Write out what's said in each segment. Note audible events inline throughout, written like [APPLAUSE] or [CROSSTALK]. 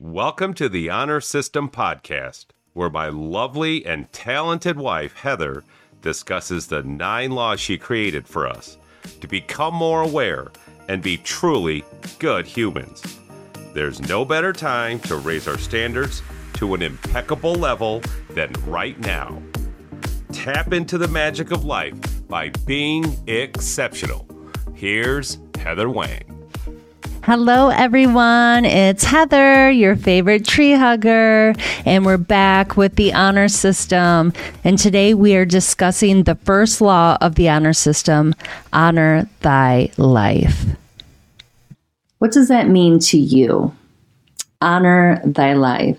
Welcome to the Honor System Podcast, where my lovely and talented wife, Heather, discusses the nine laws she created for us to become more aware and be truly good humans. There's no better time to raise our standards to an impeccable level than right now. Tap into the magic of life by being exceptional. Here's Heather Wang. Hello, everyone. It's Heather, your favorite tree hugger, and we're back with the honor system. And today we are discussing the first law of the honor system honor thy life. What does that mean to you? Honor thy life.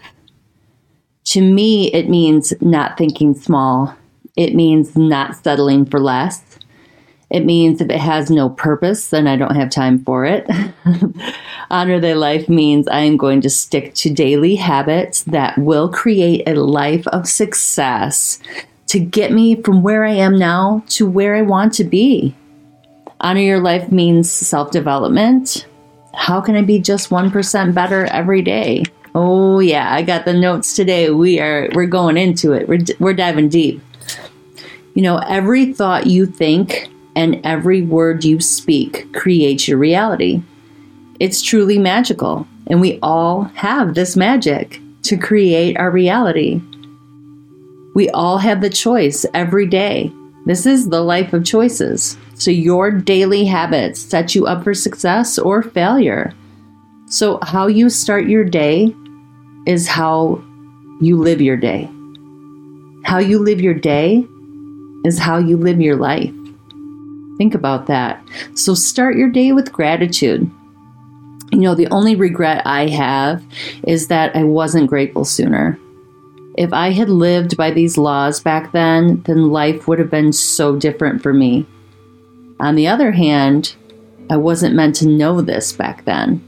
To me, it means not thinking small, it means not settling for less. It means if it has no purpose, then I don't have time for it. [LAUGHS] Honor thy life means I am going to stick to daily habits that will create a life of success to get me from where I am now to where I want to be. Honor your life means self development. How can I be just 1% better every day? Oh yeah, I got the notes today. We are we're going into it. We're we're diving deep. You know, every thought you think and every word you speak creates your reality. It's truly magical, and we all have this magic to create our reality. We all have the choice every day. This is the life of choices. So, your daily habits set you up for success or failure. So, how you start your day is how you live your day. How you live your day is how you live your life. Think about that. So start your day with gratitude. You know, the only regret I have is that I wasn't grateful sooner. If I had lived by these laws back then, then life would have been so different for me. On the other hand, I wasn't meant to know this back then.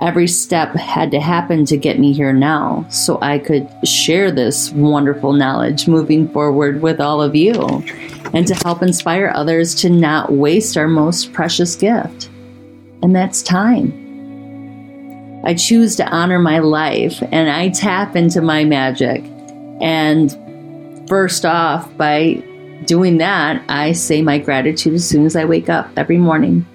Every step had to happen to get me here now, so I could share this wonderful knowledge moving forward with all of you and to help inspire others to not waste our most precious gift, and that's time. I choose to honor my life and I tap into my magic. And first off, by doing that, I say my gratitude as soon as I wake up every morning.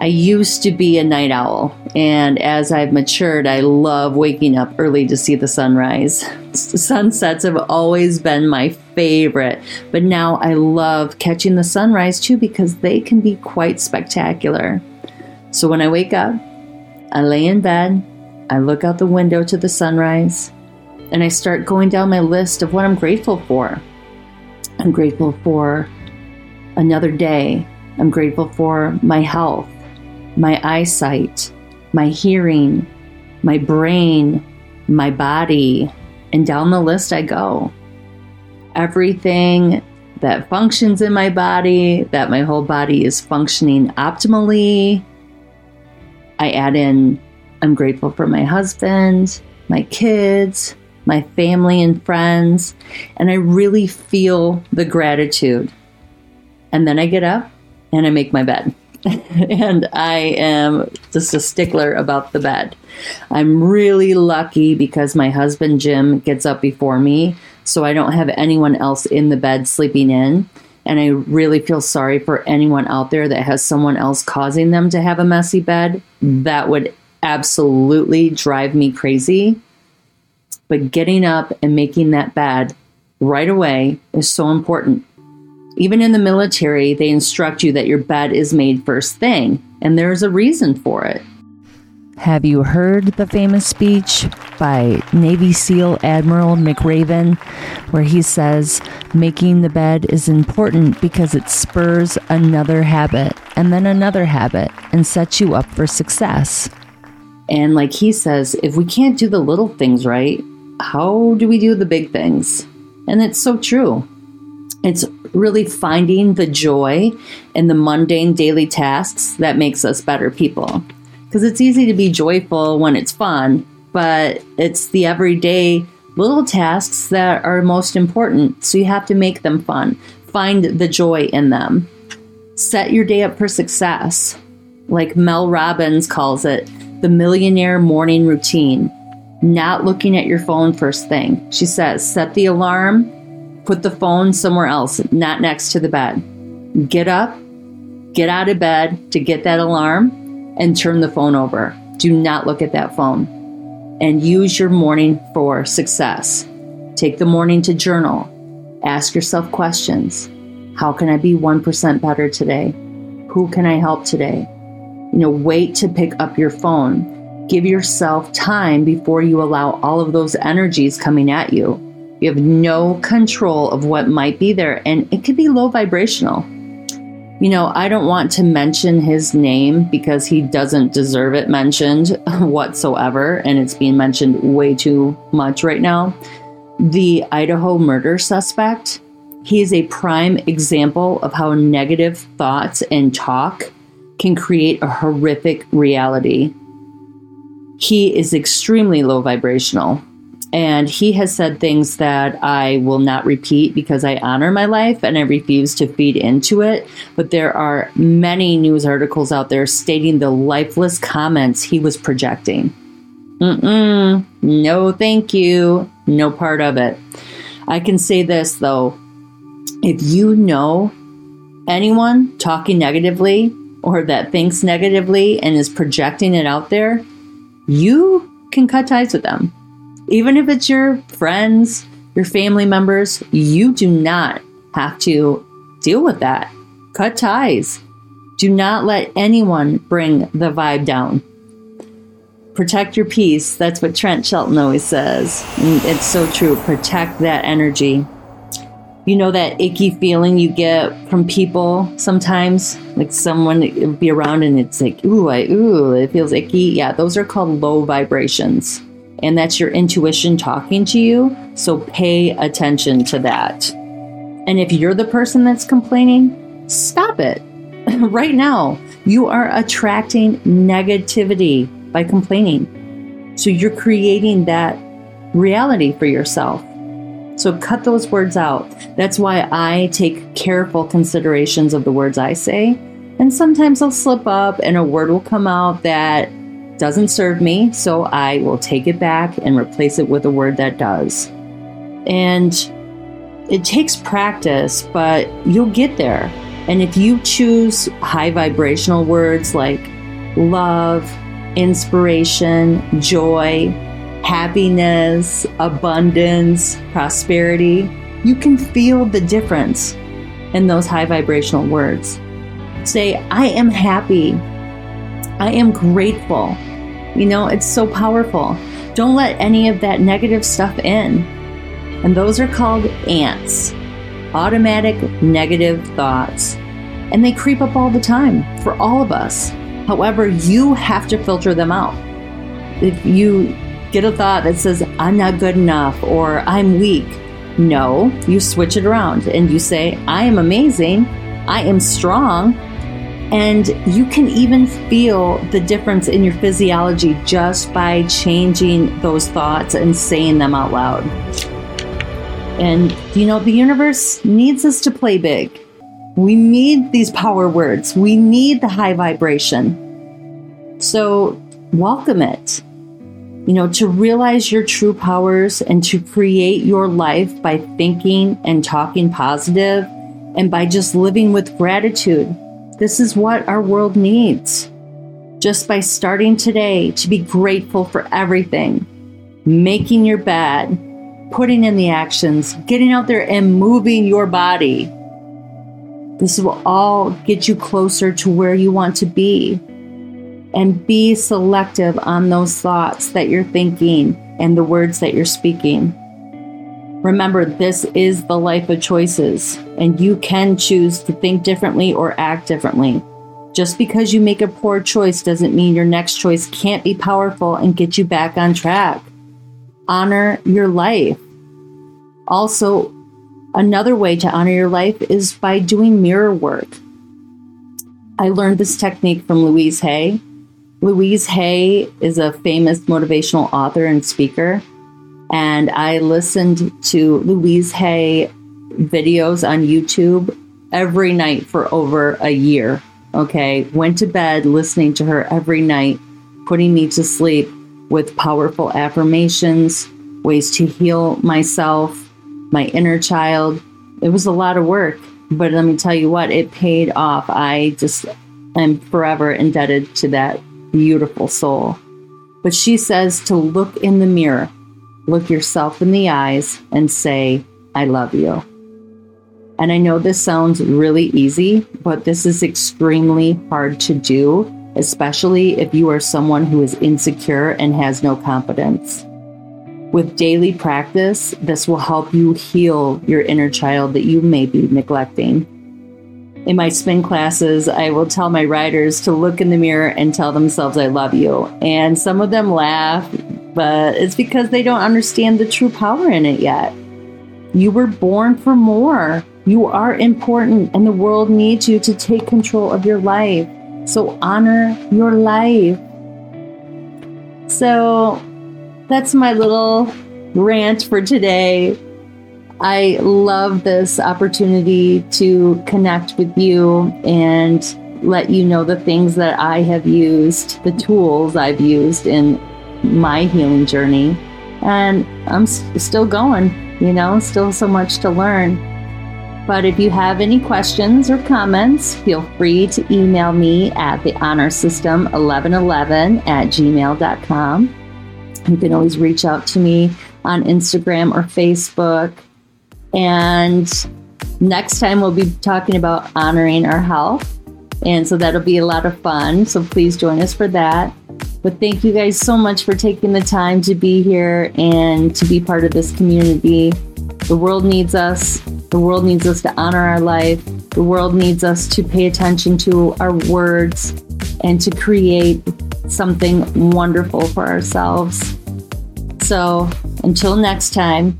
I used to be a night owl, and as I've matured, I love waking up early to see the sunrise. Sunsets have always been my favorite, but now I love catching the sunrise too because they can be quite spectacular. So when I wake up, I lay in bed, I look out the window to the sunrise, and I start going down my list of what I'm grateful for. I'm grateful for another day. I'm grateful for my health my eyesight, my hearing, my brain, my body, and down the list I go. Everything that functions in my body, that my whole body is functioning optimally. I add in, I'm grateful for my husband, my kids, my family and friends, and I really feel the gratitude. And then I get up and I make my bed. [LAUGHS] and I am just a stickler about the bed. I'm really lucky because my husband Jim gets up before me, so I don't have anyone else in the bed sleeping in. And I really feel sorry for anyone out there that has someone else causing them to have a messy bed. That would absolutely drive me crazy. But getting up and making that bed right away is so important even in the military, they instruct you that your bed is made first thing, and there's a reason for it. Have you heard the famous speech by Navy SEAL Admiral McRaven, where he says, Making the bed is important because it spurs another habit and then another habit and sets you up for success? And like he says, if we can't do the little things right, how do we do the big things? And it's so true. It's really finding the joy in the mundane daily tasks that makes us better people. Because it's easy to be joyful when it's fun, but it's the everyday little tasks that are most important. So you have to make them fun. Find the joy in them. Set your day up for success. Like Mel Robbins calls it, the millionaire morning routine. not looking at your phone first thing. She says, set the alarm, put the phone somewhere else, not next to the bed. Get up, get out of bed to get that alarm, and turn the phone over. Do not look at that phone. And use your morning for success. Take the morning to journal. Ask yourself questions. How can I be 1% better today? Who can I help today? You know, wait to pick up your phone Give yourself time before you allow all of those energies coming at you. You have no control of what might be there, and it could be low vibrational. You know, I don't want to mention his name because he doesn't deserve it mentioned [LAUGHS] whatsoever, and it's being mentioned way too much right now. The Idaho murder suspect, he is a prime example of how negative thoughts and talk can create a horrific reality he is extremely low vibrational. And he has said things that I will not repeat because I honor my life and I refuse to feed into it. But there are many news articles out there stating the lifeless comments he was projecting. Mm-mm, no, thank you. No part of it. I can say this though if you know anyone talking negatively or that thinks negatively and is projecting it out there, you can cut ties with them. Even if it's your friends, your family members, you do not have to deal with that. Cut ties. Do not let anyone bring the vibe down. Protect your peace. That's what Trent Shelton always says. It's so true. Protect that energy you know that icky feeling you get from people sometimes like someone be around and it's like ooh I ooh it feels icky yeah those are called low vibrations and that's your intuition talking to you. So pay attention to that. And if you're the person that's complaining stop it. [LAUGHS] Right now you are attracting negativity by complaining. So you're creating that reality for yourself. So cut those words out. That's why I take careful considerations of the words I say. And sometimes I'll slip up and a word will come out that doesn't serve me. So I will take it back and replace it with a word that does. And it takes practice, but you'll get there. And if you choose high vibrational words like love, inspiration, joy, happiness, abundance, prosperity, you can feel the difference in those high vibrational words. Say, I am happy. I am grateful. You know, it's so powerful. Don't let any of that negative stuff in. And those are called ants automatic negative thoughts. And they creep up all the time for all of us. However, you have to filter them out. If you get a thought that says, I'm not good enough or I'm weak. No, you switch it around and you say, I am amazing, I am strong, and you can even feel the difference in your physiology just by changing those thoughts and saying them out loud. And, you know, the universe needs us to play big. We need these power words, we need the high vibration. So, welcome it you know, to realize your true powers and to create your life by thinking and talking positive and by just living with gratitude. This is what our world needs. Just by starting today to be grateful for everything, making your bed, putting in the actions, getting out there and moving your body. This will all get you closer to where you want to be and be selective on those thoughts that you're thinking and the words that you're speaking. Remember, this is the life of choices, and you can choose to think differently or act differently. Just because you make a poor choice doesn't mean your next choice can't be powerful and get you back on track. Honor your life. Also, another way to honor your life is by doing mirror work. I learned this technique from Louise Hay, Louise Hay is a famous motivational author and speaker. And I listened to Louise Hay videos on YouTube every night for over a year. Okay. Went to bed listening to her every night, putting me to sleep. with powerful affirmations, ways to heal myself, my inner child. It was a lot of work, but let me tell you what, it paid off. I just am forever indebted to that beautiful soul. But she says to look in the mirror, look yourself in the eyes, and say, I love you. And I know this sounds really easy, but this is extremely hard to do, especially if you are someone who is insecure and has no confidence. With daily practice, this will help you heal your inner child that you may be neglecting. In my spin classes, I will tell my riders to look in the mirror and tell themselves, I love you. And some of them laugh, but it's because they don't understand the true power in it yet. You were born for more. You are important, and the world needs you to take control of your life. So honor your life. So that's my little rant for today. I love this opportunity to connect with you and let you know the things that I have used, the tools I've used in my healing journey. And I'm still going, you know, still so much to learn. But if you have any questions or comments, feel free to email me at the honor system 1111 at gmail.com. You can always reach out to me on Instagram or Facebook. And next time we'll be talking about honoring our health. And so that'll be a lot of fun. So please join us for that. But thank you guys so much for taking the time to be here and to be part of this community. The world needs us. The world needs us to honor our life. The world needs us to pay attention to our words and to create something wonderful for ourselves. So until next time,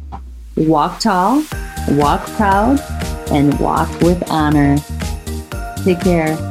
walk tall walk proud, and walk with honor. Take care.